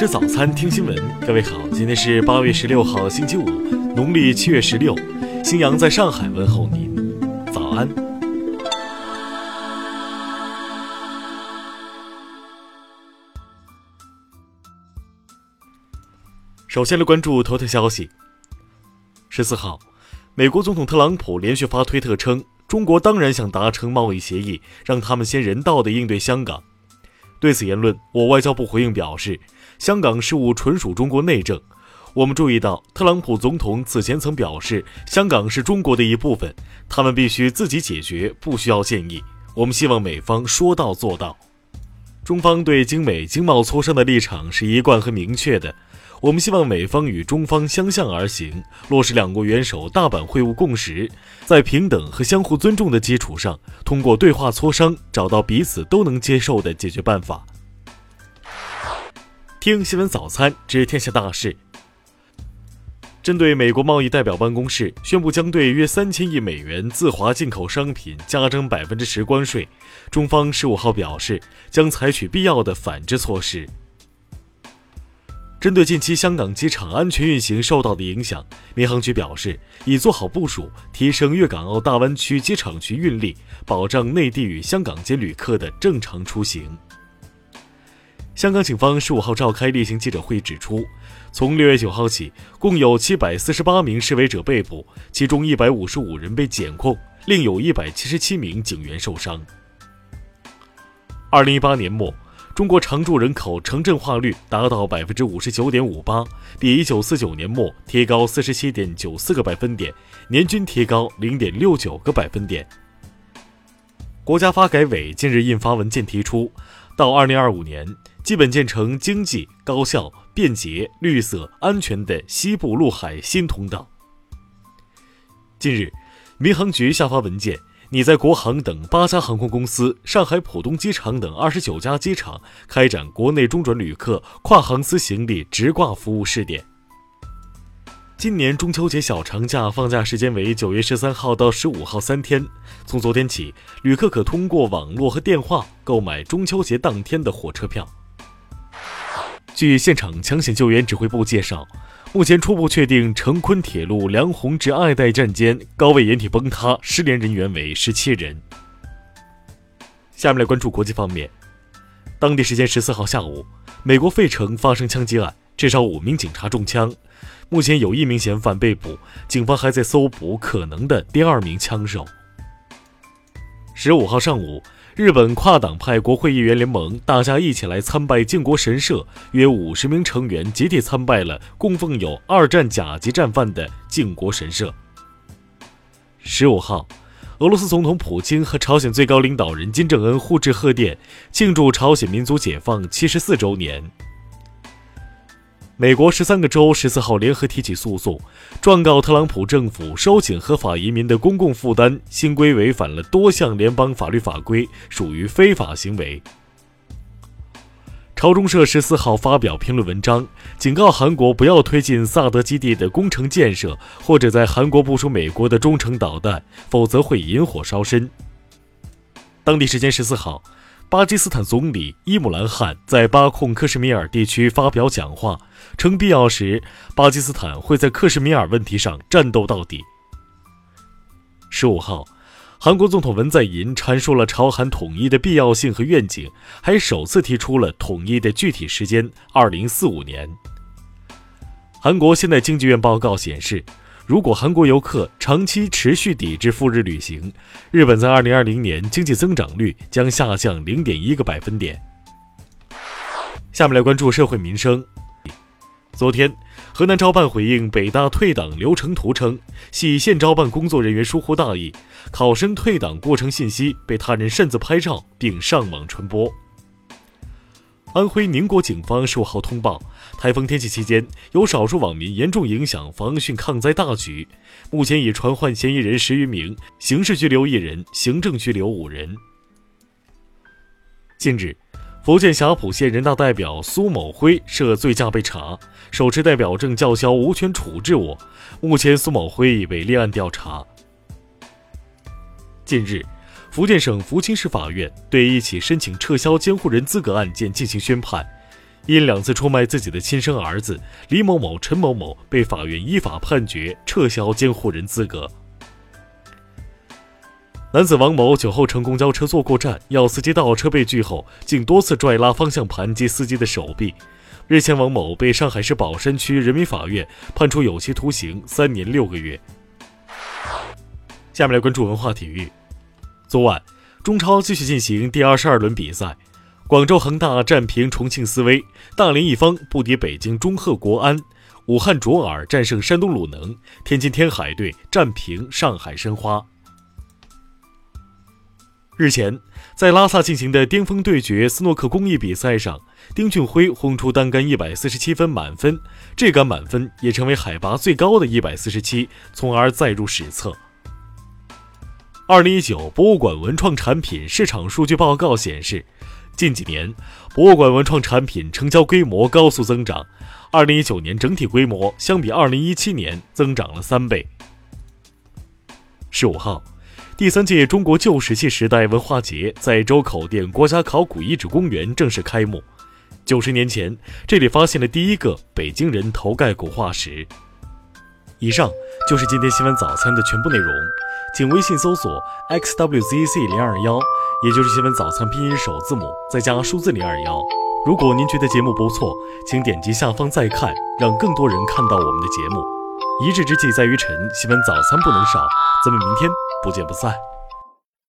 吃早餐，听新闻。各位好，今天是八月十六号，星期五，农历七月十六。新阳在上海问候您，早安。首先来关注头条消息。十四号，美国总统特朗普连续发推特称，中国当然想达成贸易协议，让他们先人道的应对香港。对此言论，我外交部回应表示，香港事务纯属中国内政。我们注意到，特朗普总统此前曾表示，香港是中国的一部分，他们必须自己解决，不需要建议。我们希望美方说到做到。中方对经美经贸磋商的立场是一贯和明确的。我们希望美方与中方相向而行，落实两国元首大阪会晤共识，在平等和相互尊重的基础上，通过对话磋商，找到彼此都能接受的解决办法。听新闻早餐知天下大事。针对美国贸易代表办公室宣布将对约三千亿美元自华进口商品加征百分之十关税，中方十五号表示将采取必要的反制措施。针对近期香港机场安全运行受到的影响，民航局表示已做好部署，提升粤港澳大湾区机场群运力，保障内地与香港间旅客的正常出行。香港警方十五号召开例行记者会，指出，从六月九号起，共有七百四十八名示威者被捕，其中一百五十五人被检控，另有一百七十七名警员受伤。二零一八年末。中国常住人口城镇化率达到百分之五十九点五八，比一九四九年末提高四十七点九四个百分点，年均提高零点六九个百分点。国家发改委近日印发文件提出，到二零二五年，基本建成经济、高效、便捷、绿色、安全的西部陆海新通道。近日，民航局下发文件。拟在国航等八家航空公司、上海浦东机场等二十九家机场开展国内中转旅客跨航司行李直挂服务试点。今年中秋节小长假放假时间为九月十三号到十五号三天，从昨天起，旅客可通过网络和电话购买中秋节当天的火车票。据现场抢险救援指挥部介绍。目前初步确定成昆铁路梁鸿至爱岱站间高位掩体崩塌，失联人员为十七人。下面来关注国际方面，当地时间十四号下午，美国费城发生枪击案，至少五名警察中枪，目前有一名嫌犯被捕，警方还在搜捕可能的第二名枪手。十五号上午。日本跨党派国会议员联盟，大家一起来参拜靖国神社，约五十名成员集体参拜了供奉有二战甲级战犯的靖国神社。十五号，俄罗斯总统普京和朝鲜最高领导人金正恩互致贺电，庆祝朝鲜民族解放七十四周年。美国十三个州十四号联合提起诉讼，状告特朗普政府收紧合法移民的公共负担，新规违反了多项联邦法律法规，属于非法行为。朝中社十四号发表评论文章，警告韩国不要推进萨德基地的工程建设，或者在韩国部署美国的中程导弹，否则会引火烧身。当地时间十四号。巴基斯坦总理伊姆兰汗在巴控克什米尔地区发表讲话，称必要时，巴基斯坦会在克什米尔问题上战斗到底。十五号，韩国总统文在寅阐述了朝韩统一的必要性和愿景，还首次提出了统一的具体时间：二零四五年。韩国现代经济院报告显示。如果韩国游客长期持续抵制赴日旅行，日本在二零二零年经济增长率将下降零点一个百分点。下面来关注社会民生。昨天，河南招办回应北大退档流程图称，系县招办工作人员疏忽大意，考生退档过程信息被他人擅自拍照并上网传播。安徽宁国警方十五号通报，台风天气期间，有少数网民严重影响防汛抗灾大局，目前已传唤嫌疑人十余名，刑事拘留一人，行政拘留五人。近日，福建霞浦县人大代表苏某辉涉醉驾被查，手持代表证叫嚣无权处置我，目前苏某辉已被立案调查。近日。福建省福清市法院对一起申请撤销监护人资格案件进行宣判，因两次出卖自己的亲生儿子，李某某、陈某某被法院依法判决撤销监护人资格。男子王某酒后乘公交车坐过站，要司机倒车被拒后，竟多次拽拉方向盘及司机的手臂。日前，王某被上海市宝山区人民法院判处有期徒刑三年六个月。下面来关注文化体育。昨晚，中超继续进行第二十二轮比赛，广州恒大战平重庆斯威，大连一方不敌北京中赫国安，武汉卓尔战胜山东鲁能，天津天海队战平上海申花。日前，在拉萨进行的巅峰对决斯诺克公益比赛上，丁俊晖轰出单杆一百四十七分满分，这杆满分也成为海拔最高的一百四十七，从而载入史册。二零一九博物馆文创产品市场数据报告显示，近几年博物馆文创产品成交规模高速增长，二零一九年整体规模相比二零一七年增长了三倍。十五号。第三届中国旧石器时代文化节在周口店国家考古遗址公园正式开幕。九十年前，这里发现了第一个北京人头盖骨化石。以上就是今天新闻早餐的全部内容，请微信搜索 xwzc 零二幺，也就是新闻早餐拼音首字母再加数字零二幺。如果您觉得节目不错，请点击下方再看，让更多人看到我们的节目。一日之计在于晨，新闻早餐不能少，咱们明天不见不散。